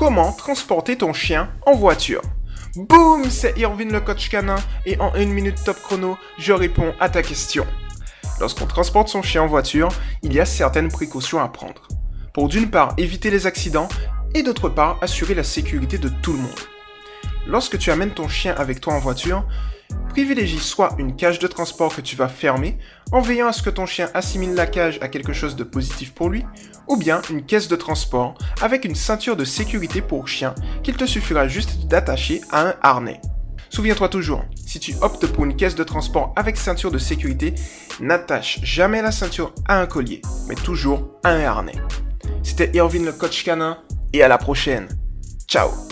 Comment transporter ton chien en voiture Boum, c'est Irvin le coach canin et en une minute top chrono, je réponds à ta question. Lorsqu'on transporte son chien en voiture, il y a certaines précautions à prendre. Pour d'une part éviter les accidents et d'autre part assurer la sécurité de tout le monde. Lorsque tu amènes ton chien avec toi en voiture, privilégie soit une cage de transport que tu vas fermer en veillant à ce que ton chien assimile la cage à quelque chose de positif pour lui, ou bien une caisse de transport avec une ceinture de sécurité pour chien qu'il te suffira juste d'attacher à un harnais. Souviens-toi toujours, si tu optes pour une caisse de transport avec ceinture de sécurité, n'attache jamais la ceinture à un collier, mais toujours à un harnais. C'était Irvin le coach canin et à la prochaine. Ciao